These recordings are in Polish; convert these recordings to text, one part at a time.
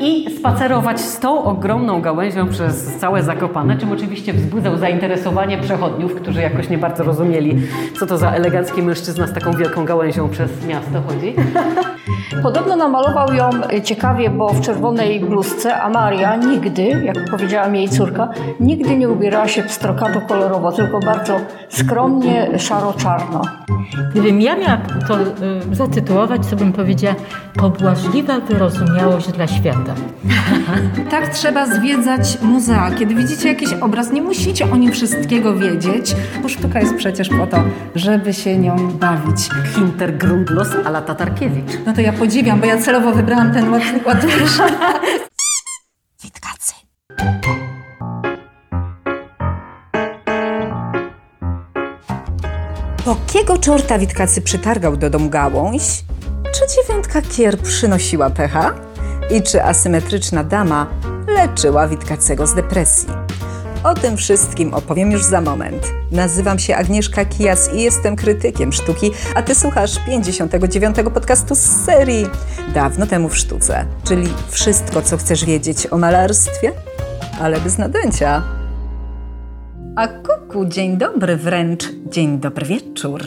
i spacerować z tą ogromną gałęzią przez całe Zakopane, czym oczywiście wzbudzał zainteresowanie przechodniów, którzy jakoś nie bardzo rozumieli, co to za elegancki mężczyzna z taką wielką gałęzią przez miasto chodzi. Podobno namalował ją ciekawie, bo w czerwonej bluzce, a Maria nigdy, jak powiedziała mi jej córka, nigdy nie ubierała się pstrokato kolorowo, tylko bardzo skromnie szaro-czarno. Gdybym ja miała to y, zatytułować, to bym powiedziała pobłażliwa wyrozumiałość dla świata. Tak trzeba zwiedzać muzea. Kiedy widzicie jakiś obraz, nie musicie o nim wszystkiego wiedzieć, bo sztuka jest przecież po to, żeby się nią bawić. Hintergrundlos a la Tatarkiewicz. No to ja podziwiam, bo ja celowo wybrałam ten ładniejszy. Witkacy. Po kiego czorta Witkacy przytargał do domu gałąź? Czy dziewiątka kier przynosiła pecha? I czy asymetryczna dama leczyła Witkacego z depresji? O tym wszystkim opowiem już za moment. Nazywam się Agnieszka Kijas i jestem krytykiem sztuki, a ty słuchasz 59. podcastu z serii Dawno temu w sztuce, czyli wszystko, co chcesz wiedzieć o malarstwie, ale bez nadęcia. A kuku, dzień dobry wręcz, dzień dobry wieczór.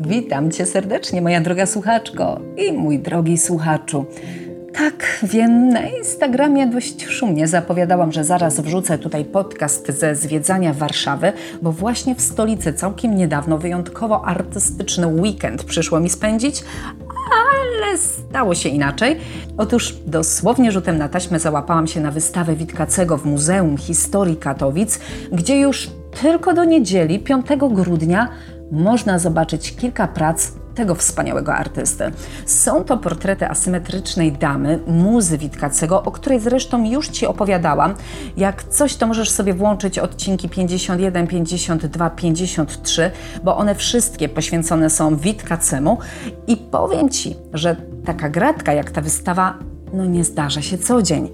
Witam Cię serdecznie, moja droga słuchaczko i mój drogi słuchaczu. Tak, wiem, na Instagramie dość szumnie zapowiadałam, że zaraz wrzucę tutaj podcast ze zwiedzania Warszawy, bo właśnie w stolicy całkiem niedawno wyjątkowo artystyczny weekend przyszło mi spędzić, ale stało się inaczej. Otóż dosłownie rzutem na taśmę załapałam się na wystawę Witkacego w Muzeum Historii Katowic, gdzie już tylko do niedzieli, 5 grudnia, można zobaczyć kilka prac tego wspaniałego artysty. Są to portrety asymetrycznej damy, muzy Witkacego, o której zresztą już Ci opowiadałam. Jak coś, to możesz sobie włączyć odcinki 51, 52, 53, bo one wszystkie poświęcone są Witkacemu i powiem Ci, że taka gratka jak ta wystawa no nie zdarza się co dzień.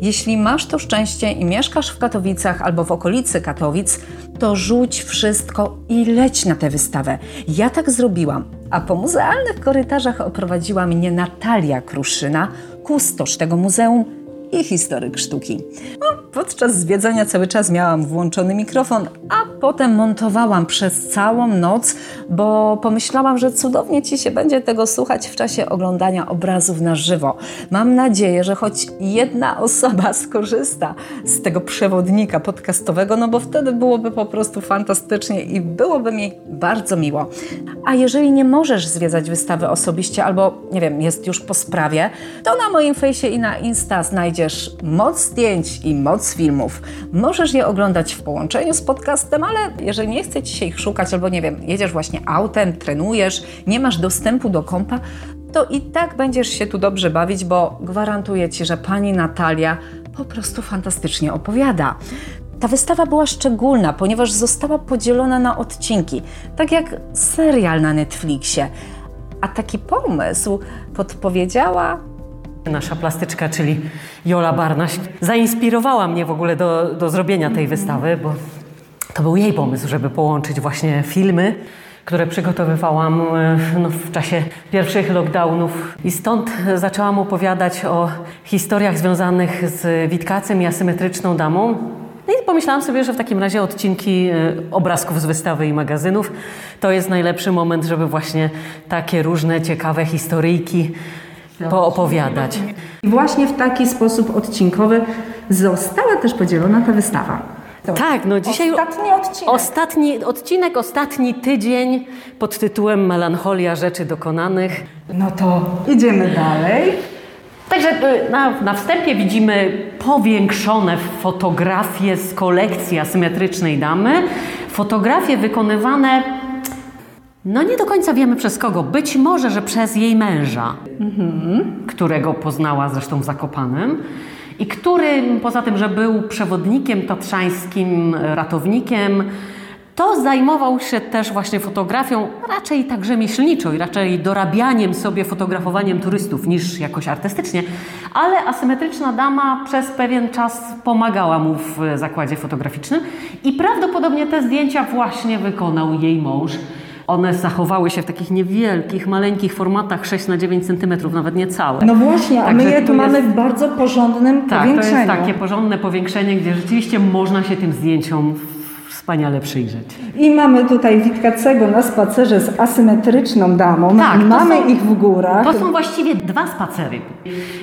Jeśli masz to szczęście i mieszkasz w Katowicach albo w okolicy Katowic, to rzuć wszystko i leć na tę wystawę. Ja tak zrobiłam, a po muzealnych korytarzach oprowadziła mnie Natalia Kruszyna, kustosz tego muzeum i historyk sztuki. No, podczas zwiedzania cały czas miałam włączony mikrofon, a potem montowałam przez całą noc, bo pomyślałam, że cudownie Ci się będzie tego słuchać w czasie oglądania obrazów na żywo. Mam nadzieję, że choć jedna osoba skorzysta z tego przewodnika podcastowego, no bo wtedy byłoby po prostu fantastycznie i byłoby mi bardzo miło. A jeżeli nie możesz zwiedzać wystawy osobiście albo, nie wiem, jest już po sprawie, to na moim fejsie i na Insta znajdziesz moc zdjęć i moc filmów. Możesz je oglądać w połączeniu z podcastem, ale jeżeli nie chce Ci się ich szukać albo, nie wiem, jedziesz właśnie autem, trenujesz, nie masz dostępu do kompa, to i tak będziesz się tu dobrze bawić, bo gwarantuję Ci, że pani Natalia po prostu fantastycznie opowiada. Ta wystawa była szczególna, ponieważ została podzielona na odcinki, tak jak serial na Netflixie. A taki pomysł podpowiedziała Nasza plastyczka, czyli Jola Barnaś, zainspirowała mnie w ogóle do, do zrobienia tej wystawy, bo to był jej pomysł, żeby połączyć właśnie filmy, które przygotowywałam e, no, w czasie pierwszych lockdownów. I stąd zaczęłam opowiadać o historiach związanych z Witkacem i asymetryczną damą. No i pomyślałam sobie, że w takim razie odcinki e, obrazków z wystawy i magazynów to jest najlepszy moment, żeby właśnie takie różne ciekawe historyjki poopowiadać. I właśnie w taki sposób odcinkowy została też podzielona ta wystawa. Tak, no dzisiaj Ostatni odcinek. ostatni odcinek, ostatni tydzień pod tytułem Melancholia rzeczy dokonanych. No to idziemy dalej. Także y, na, na wstępie widzimy powiększone fotografie z kolekcji asymetrycznej damy. Fotografie wykonywane, no nie do końca wiemy przez kogo. Być może, że przez jej męża, którego poznała zresztą w Zakopanem. I który, poza tym, że był przewodnikiem tatrzańskim, ratownikiem, to zajmował się też właśnie fotografią, raczej tak rzemieślniczo i raczej dorabianiem sobie, fotografowaniem turystów niż jakoś artystycznie, ale asymetryczna dama przez pewien czas pomagała mu w zakładzie fotograficznym i prawdopodobnie te zdjęcia właśnie wykonał jej mąż. One zachowały się w takich niewielkich, maleńkich formatach 6 na 9 cm, nawet nie całe. No właśnie, a my je tu mamy jest- w bardzo porządnym Tak, to powiększeniu. jest takie porządne powiększenie, gdzie rzeczywiście można się tym zdjęciom wspaniale przyjrzeć. I mamy tutaj Witkacego na spacerze z asymetryczną damą. Tak, to mamy są- ich w górach. To są właściwie dwa spacery.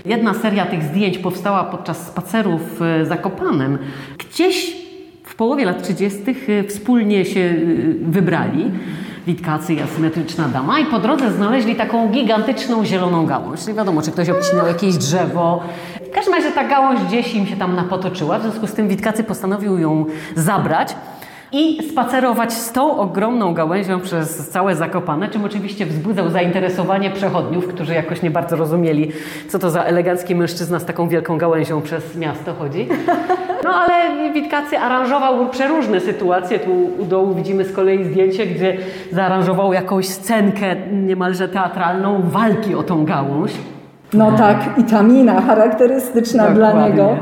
Jedna seria tych zdjęć powstała podczas spaceru w e, Zakopanem. Gdzieś w połowie lat 30. e, wspólnie się e, wybrali. Witkacy i asymetryczna dama i po drodze znaleźli taką gigantyczną zieloną gałąź. Nie wiadomo, czy ktoś obcinał jakieś drzewo. W każdym razie ta gałąź gdzieś im się tam napotoczyła, w związku z tym Witkacy postanowił ją zabrać i spacerować z tą ogromną gałęzią przez całe Zakopane, czym oczywiście wzbudzał zainteresowanie przechodniów, którzy jakoś nie bardzo rozumieli, co to za elegancki mężczyzna z taką wielką gałęzią przez miasto chodzi. No ale Witkacy aranżował przeróżne sytuacje. Tu u dołu widzimy z kolei zdjęcie, gdzie zaaranżował jakąś scenkę niemalże teatralną walki o tą gałąź. No tak, i ta mina charakterystyczna dla Dokładnie. niego.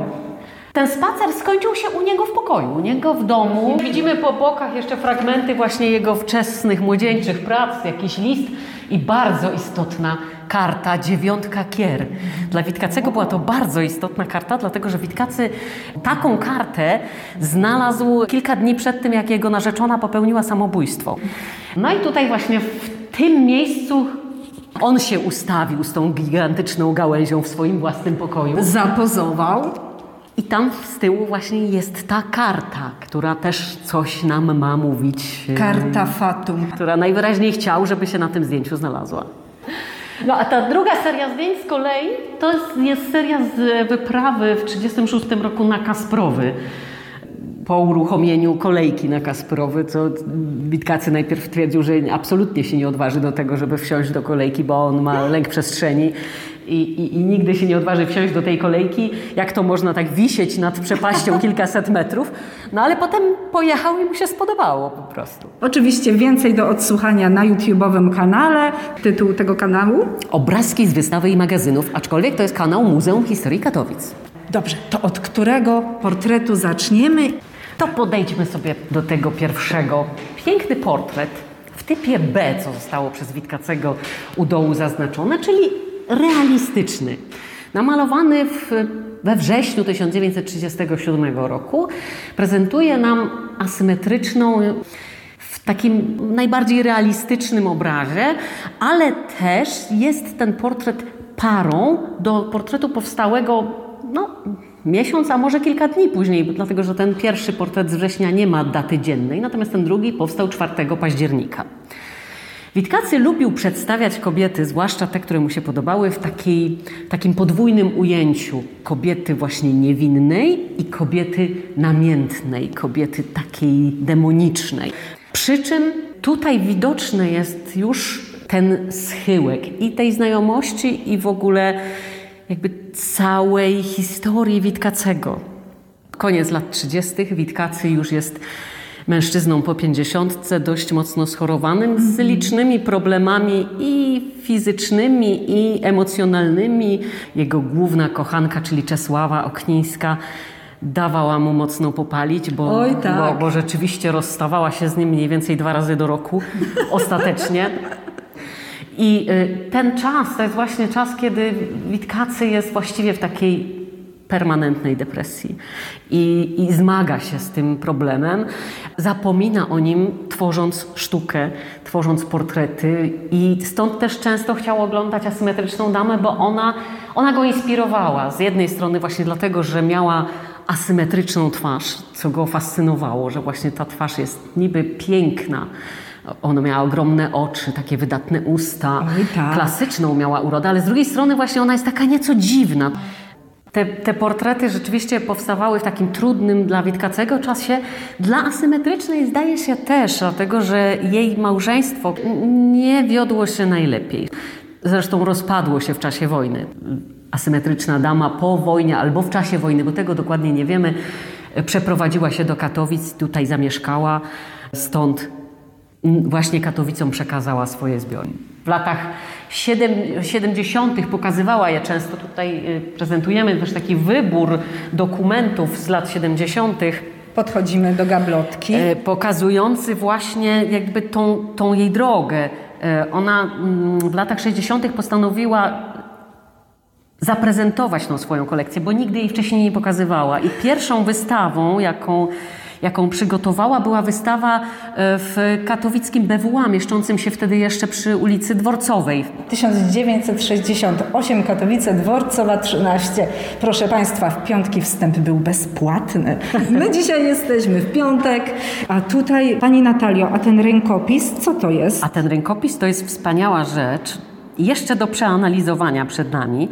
Ten spacer skończył się u niego w pokoju, u niego w domu. Widzimy po bokach jeszcze fragmenty właśnie jego wczesnych, młodzieńczych prac, jakiś list i bardzo istotna karta, dziewiątka kier. Dla Witkacego była to bardzo istotna karta, dlatego że Witkacy taką kartę znalazł kilka dni przed tym, jak jego narzeczona popełniła samobójstwo. No i tutaj właśnie w tym miejscu on się ustawił z tą gigantyczną gałęzią w swoim własnym pokoju. Zapozował. I tam z tyłu właśnie jest ta karta, która też coś nam ma mówić. e, Karta fatum. Która najwyraźniej chciał, żeby się na tym zdjęciu znalazła. No a ta druga seria zdjęć z kolei to jest, jest seria z wyprawy w 1936 roku na Kasprowy. Po uruchomieniu kolejki na Kasprowy, co Witkacy najpierw twierdził, że absolutnie się nie odważy do tego, żeby wsiąść do kolejki, bo on ma lęk przestrzeni i, i, i nigdy się nie odważy wsiąść do tej kolejki. Jak to można tak wisieć nad przepaścią kilkaset metrów? No ale potem pojechał i mu się spodobało po prostu. Oczywiście więcej do odsłuchania na YouTube'owym kanale. Tytuł tego kanału? Obrazki z wystawy i magazynów, aczkolwiek to jest kanał Muzeum Historii Katowic. Dobrze, to od którego portretu zaczniemy? To podejdźmy sobie do tego pierwszego. Piękny portret w typie B, co zostało przez Witkacego u dołu zaznaczone, czyli realistyczny. Namalowany w, we wrześniu 1937 roku, prezentuje nam asymetryczną w takim najbardziej realistycznym obrazie, ale też jest ten portret parą do portretu powstałego no, miesiąc, a może kilka dni później, dlatego że ten pierwszy portret z września nie ma daty dziennej, natomiast ten drugi powstał 4 października. Witkacy lubił przedstawiać kobiety, zwłaszcza te, które mu się podobały, w takiej, takim podwójnym ujęciu. Kobiety właśnie niewinnej i kobiety namiętnej, kobiety takiej demonicznej. Przy czym tutaj widoczny jest już ten schyłek i tej znajomości i w ogóle jakby całej historii Witkacego. Koniec lat 30. Witkacy już jest mężczyzną po pięćdziesiątce, dość mocno schorowanym, z licznymi problemami i fizycznymi, i emocjonalnymi. Jego główna kochanka, czyli Czesława Oknińska, dawała mu mocno popalić, bo, Oj, tak. bo, bo rzeczywiście rozstawała się z nim mniej więcej dwa razy do roku, ostatecznie. I y, ten czas to jest właśnie czas, kiedy Witkacy jest właściwie w takiej permanentnej depresji I, i zmaga się z tym problemem. Zapomina o nim, tworząc sztukę, tworząc portrety, i stąd też często chciał oglądać asymetryczną damę, bo ona, ona go inspirowała. Z jednej strony, właśnie dlatego, że miała asymetryczną twarz, co go fascynowało, że właśnie ta twarz jest niby piękna. Ona miała ogromne oczy, takie wydatne usta. Oj, tak. Klasyczną miała urodę, ale z drugiej strony właśnie ona jest taka nieco dziwna. Te, te portrety rzeczywiście powstawały w takim trudnym dla Witkacego czasie. Dla asymetrycznej zdaje się też, dlatego że jej małżeństwo nie wiodło się najlepiej. Zresztą rozpadło się w czasie wojny. Asymetryczna dama po wojnie albo w czasie wojny, bo tego dokładnie nie wiemy, przeprowadziła się do Katowic, tutaj zamieszkała, stąd właśnie Katowicom przekazała swoje zbiory. W latach siedem- 70. pokazywała je często. Tutaj y, prezentujemy też taki wybór dokumentów z lat 70. Podchodzimy do gablotki. e, pokazujący właśnie jakby tą, tą jej drogę. E, Ona mm, w latach 60. postanowiła zaprezentować tą swoją kolekcję, bo nigdy jej wcześniej nie pokazywała. I pierwszą wystawą, jaką, jaką przygotowała, była wystawa e, w katowickim BWA, mieszczącym się wtedy jeszcze przy ulicy Dworcowej. 1968 Katowice, Dworcowa 13. Proszę Państwa, w piątki wstęp był bezpłatny. My dzisiaj jesteśmy w piątek, a tutaj Pani Natalio, a ten rękopis, co to jest? A ten rękopis to jest wspaniała rzecz, jeszcze do przeanalizowania przed nami.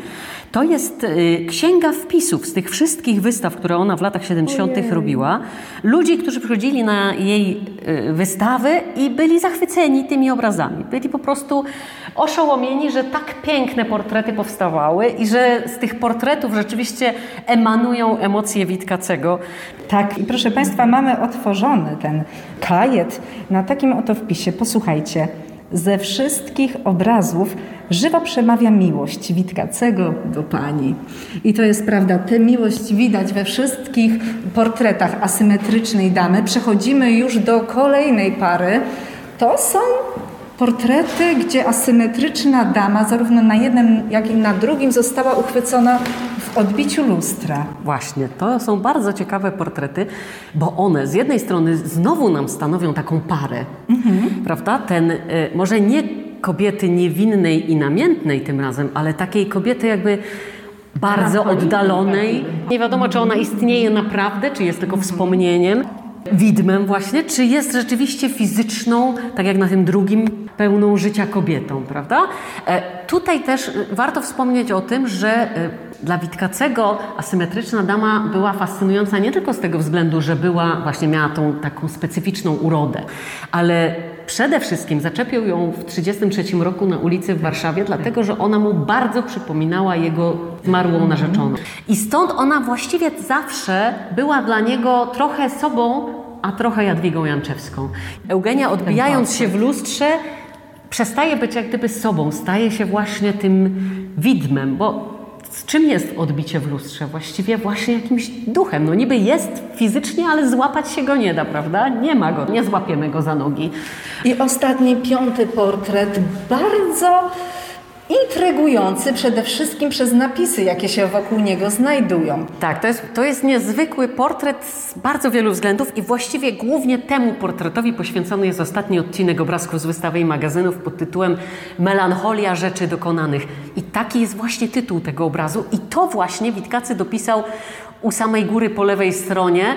To jest y, księga wpisów z tych wszystkich wystaw, które ona w latach 70. robiła. Ludzi, którzy przychodzili na jej y, wystawy i byli zachwyceni tymi obrazami. Byli po prostu oszołomieni, że tak piękne portrety powstawały i że z tych portretów rzeczywiście emanują emocje Witkacego. Tak, i proszę Państwa, mamy otworzony ten kajet na takim oto wpisie. Posłuchajcie. Ze wszystkich obrazów żywo przemawia miłość Witkacego do Pani. I to jest prawda, tę miłość widać we wszystkich portretach asymetrycznej damy. Przechodzimy już do kolejnej pary. To są portrety, gdzie asymetryczna dama zarówno na jednym, jak i na drugim została uchwycona w odbiciu lustra. Właśnie, to są bardzo ciekawe portrety, bo one z jednej strony znowu nam stanowią taką parę, prawda? Ten, y, może nie kobiety niewinnej i namiętnej tym razem, ale takiej kobiety jakby bardzo oddalonej. Nie wiadomo, czy ona istnieje naprawdę, czy jest tylko wspomnieniem, widmem właśnie, czy jest rzeczywiście fizyczną, tak jak na tym drugim, pełną życia kobietą, prawda? E, Tutaj też y, warto wspomnieć o tym, że y, dla Witkacego asymetryczna dama była fascynująca nie tylko z tego względu, że była, właśnie miała tą taką specyficzną urodę, ale przede wszystkim zaczepił ją w 1933 roku na ulicy w Warszawie, dlatego że ona mu bardzo przypominała jego zmarłą narzeczoną. I stąd ona właściwie zawsze była dla niego trochę sobą, a trochę Jadwigą Janczewską. Eugenia odbijając się w lustrze przestaje być jak gdyby sobą, staje się właśnie tym widmem, bo czym jest odbicie w lustrze? Właściwie właśnie jakimś duchem. No niby jest fizycznie, ale złapać się go nie da, prawda? Nie ma go, nie złapiemy go za nogi. I ostatni, piąty portret, bardzo intrygujący przede wszystkim przez napisy, jakie się wokół niego znajdują. Tak, to jest, to jest niezwykły portret z bardzo wielu względów i właściwie głównie temu portretowi poświęcony jest ostatni odcinek obrazków z wystawy i magazynów pod tytułem Melancholia rzeczy dokonanych. I taki jest właśnie tytuł tego obrazu i to właśnie Witkacy dopisał u samej góry po lewej stronie.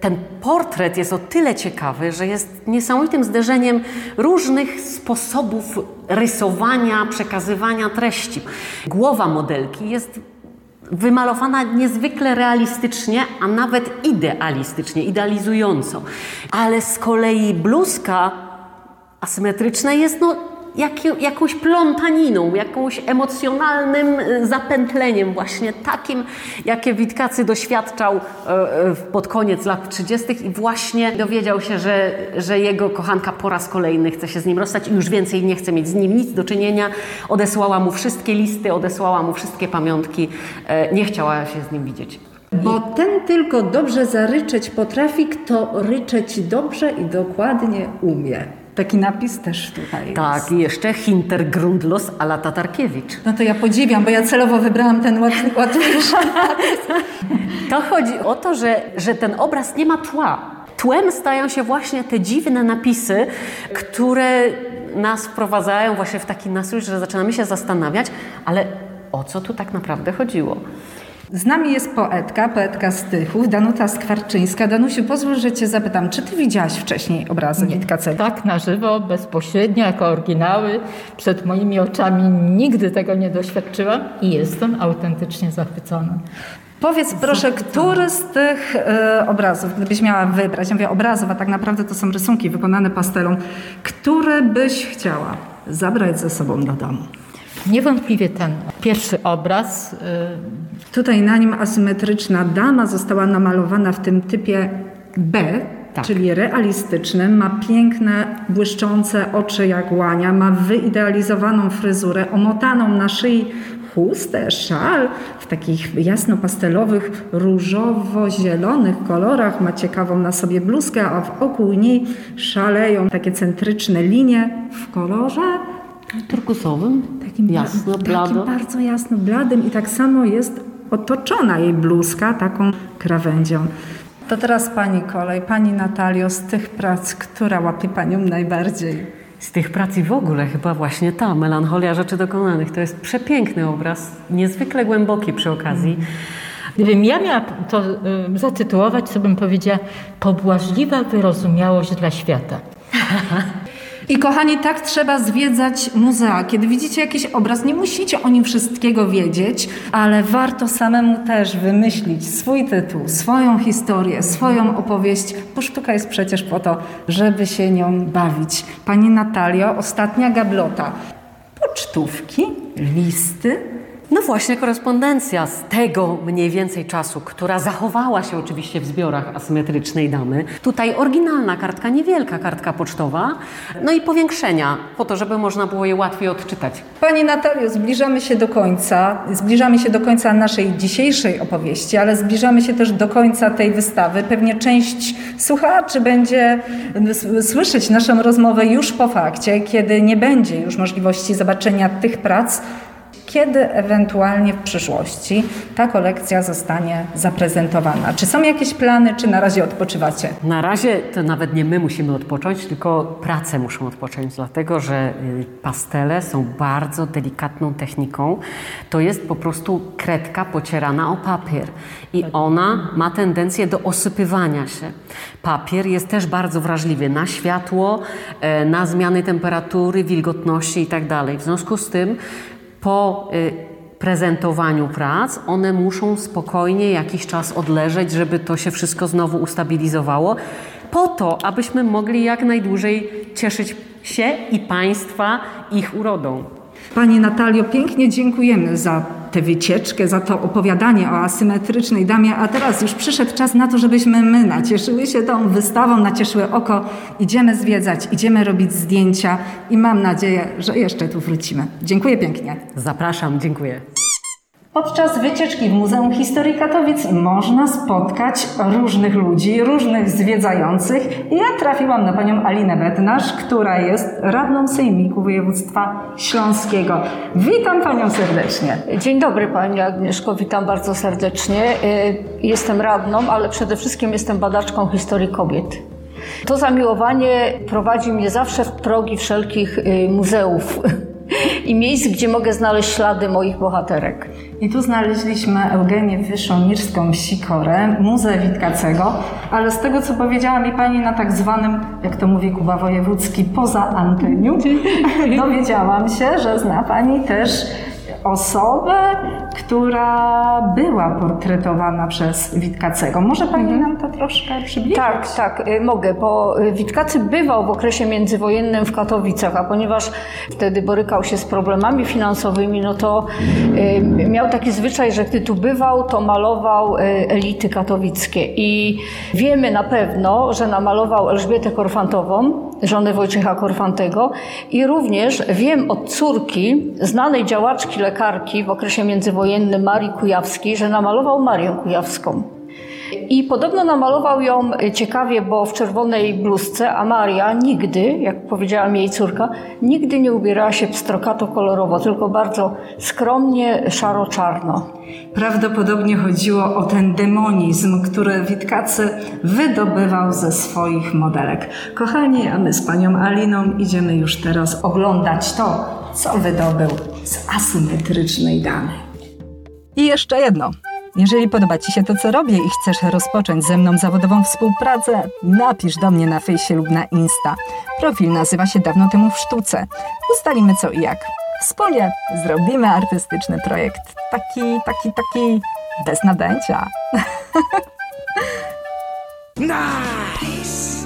Ten portret jest o tyle ciekawy, że jest niesamowitym zderzeniem różnych sposobów rysowania, przekazywania treści. Głowa modelki jest wymalowana niezwykle realistycznie, a nawet idealistycznie, idealizująco. Ale z kolei bluzka asymetryczna jest no, jak, jakąś plątaniną, jakąś emocjonalnym y, zapętleniem, właśnie takim, jakie Witkacy doświadczał e, e, pod koniec lat 30. i właśnie dowiedział się, że, że jego kochanka po raz kolejny chce się z nim rozstać i już więcej nie chce mieć z nim nic do czynienia. Odesłała mu wszystkie listy, odesłała mu wszystkie pamiątki, e, nie chciała się z nim widzieć. Bo ten tylko dobrze zaryczeć potrafi, kto ryczeć dobrze i dokładnie umie. Taki napis też tutaj jest. Tak, i jeszcze Hintergrundlos ala Tatarkiewicz. No to ja podziwiam, bo ja celowo wybrałam ten łat, łatwiejszy. To chodzi o to, że, że ten obraz nie ma tła. Tłem stają się właśnie te dziwne napisy, które nas wprowadzają właśnie w taki nastrój, że zaczynamy się zastanawiać, ale o co tu tak naprawdę chodziło? Z nami jest poetka, poetka Stychów, Danuta Skwarczyńska. Danusiu, pozwól, że cię zapytam, czy ty widziałaś wcześniej obrazy Witkacego? Tak, na żywo, bezpośrednio, jako oryginały. Przed moimi oczami nigdy tego nie doświadczyłam i jestem autentycznie zachwycona. Powiedz proszę, który z tych e, obrazów, gdybyś miała wybrać, ja mówię obrazów, a tak naprawdę to są rysunki wykonane pastelą, który byś chciała zabrać ze sobą do domu? Niewątpliwie ten pierwszy obraz y, Tutaj na nim asymetryczna dama została namalowana w tym typie B, Tak. czyli realistycznym. Ma piękne, błyszczące oczy jak łania, ma wyidealizowaną fryzurę, omotaną na szyi chustę, szal w takich jasno-pastelowych, różowo-zielonych kolorach. Ma ciekawą na sobie bluzkę, a wokół niej szaleją takie centryczne linie w kolorze Turkusowym? Takim, Jasno, takim blado. bardzo jasno bladym i tak samo jest otoczona jej bluzka taką krawędzią. To teraz Pani kolej, Pani Natalio, z tych prac, która łapie Panią najbardziej? Z tych prac i w ogóle chyba właśnie ta melancholia rzeczy dokonanych. To jest przepiękny obraz, niezwykle głęboki przy okazji. Gdybym ja miała to y, zatytułować, to bym powiedziała pobłażliwa wyrozumiałość dla świata. I kochani, tak trzeba zwiedzać muzea. Kiedy widzicie jakiś obraz, nie musicie o nim wszystkiego wiedzieć, ale warto samemu też wymyślić swój tytuł, swoją historię, swoją opowieść, bo sztuka jest przecież po to, żeby się nią bawić. Pani Natalio, ostatnia gablota. Pocztówki, listy, No właśnie, korespondencja z tego mniej więcej czasu, która zachowała się oczywiście w zbiorach asymetrycznej damy. Tutaj oryginalna kartka, niewielka kartka pocztowa, no i powiększenia, po to, żeby można było je łatwiej odczytać. Pani Natalio, zbliżamy się do końca. Zbliżamy się do końca naszej dzisiejszej opowieści, ale zbliżamy się też do końca tej wystawy. Pewnie część słuchaczy będzie słyszeć naszą rozmowę już po fakcie, kiedy nie będzie już możliwości zobaczenia tych prac. Kiedy ewentualnie w przyszłości ta kolekcja zostanie zaprezentowana? Czy są jakieś plany, czy na razie odpoczywacie? Na razie to nawet nie my musimy odpocząć, tylko prace muszą odpocząć, dlatego że y, pastele są bardzo delikatną techniką. To jest po prostu kredka pocierana o papier i ona ma tendencję do osypywania się. Papier jest też bardzo wrażliwy na światło, e, na zmiany temperatury, wilgotności itd. W związku z tym po y, prezentowaniu prac, one muszą spokojnie jakiś czas odleżeć, żeby to się wszystko znowu ustabilizowało, po to, abyśmy mogli jak najdłużej cieszyć się i Państwa ich urodą. Pani Natalio, pięknie dziękujemy za tę wycieczkę, za to opowiadanie o asymetrycznej damie, a teraz już przyszedł czas na to, żebyśmy my nacieszyły się tą wystawą, nacieszyły oko. Idziemy zwiedzać, idziemy robić zdjęcia i mam nadzieję, że jeszcze tu wrócimy. Dziękuję pięknie. Zapraszam, dziękuję. Podczas wycieczki w Muzeum Historii Katowic można spotkać różnych ludzi, różnych zwiedzających. Ja trafiłam na panią Alinę Bednarz, która jest radną Sejmiku Województwa Śląskiego. Witam panią serdecznie. Dzień dobry Pani Agnieszko, witam bardzo serdecznie. Y, Jestem radną, ale przede wszystkim jestem badaczką historii kobiet. To zamiłowanie prowadzi mnie zawsze w progi wszelkich y, muzeów i miejsc, gdzie mogę znaleźć ślady moich bohaterek. I tu znaleźliśmy Eugenię Wyszomirską Sikorę, Muzeę Witkacego, ale z tego, co powiedziała mi Pani na tak zwanym, jak to mówi Kuba Wojewódzki, poza anteniu, dowiedziałam się, że zna Pani też osobę, która była portretowana przez Witkacego. Może Pani nam to troszkę przybliżyć? Tak, tak, y, mogę, bo y, Witkacy bywał w okresie międzywojennym w Katowicach, a ponieważ wtedy borykał się z problemami finansowymi, no to y, miał taki zwyczaj, że gdy tu bywał, to malował elity katowickie. I wiemy na pewno, że namalował Elżbietę Korfantową, żonę Wojciecha Korfantego i również wiem od córki, znanej działaczki lekarki w okresie międzywojennym Marii Kujawskiej, że namalował Marię Kujawską. I podobno namalował ją y, ciekawie, bo w czerwonej bluzce, a Maria nigdy, jak powiedziała mi jej córka, nigdy nie ubierała się pstrokato kolorowo, tylko bardzo skromnie, szaro-czarno. Prawdopodobnie chodziło o ten demonizm, który Witkacy wydobywał ze swoich modelek. Kochani, a my z panią Aliną idziemy już teraz oglądać to, co wydobył z asymetrycznej damy. I jeszcze jedno. Jeżeli podoba Ci się to, co robię i chcesz rozpocząć ze mną zawodową współpracę, napisz do mnie na fejsie lub na Insta. Profil nazywa się Dawno temu w sztuce. Ustalimy co i jak. Wspólnie zrobimy artystyczny projekt. Taki, taki, taki bez nadęcia. Nice!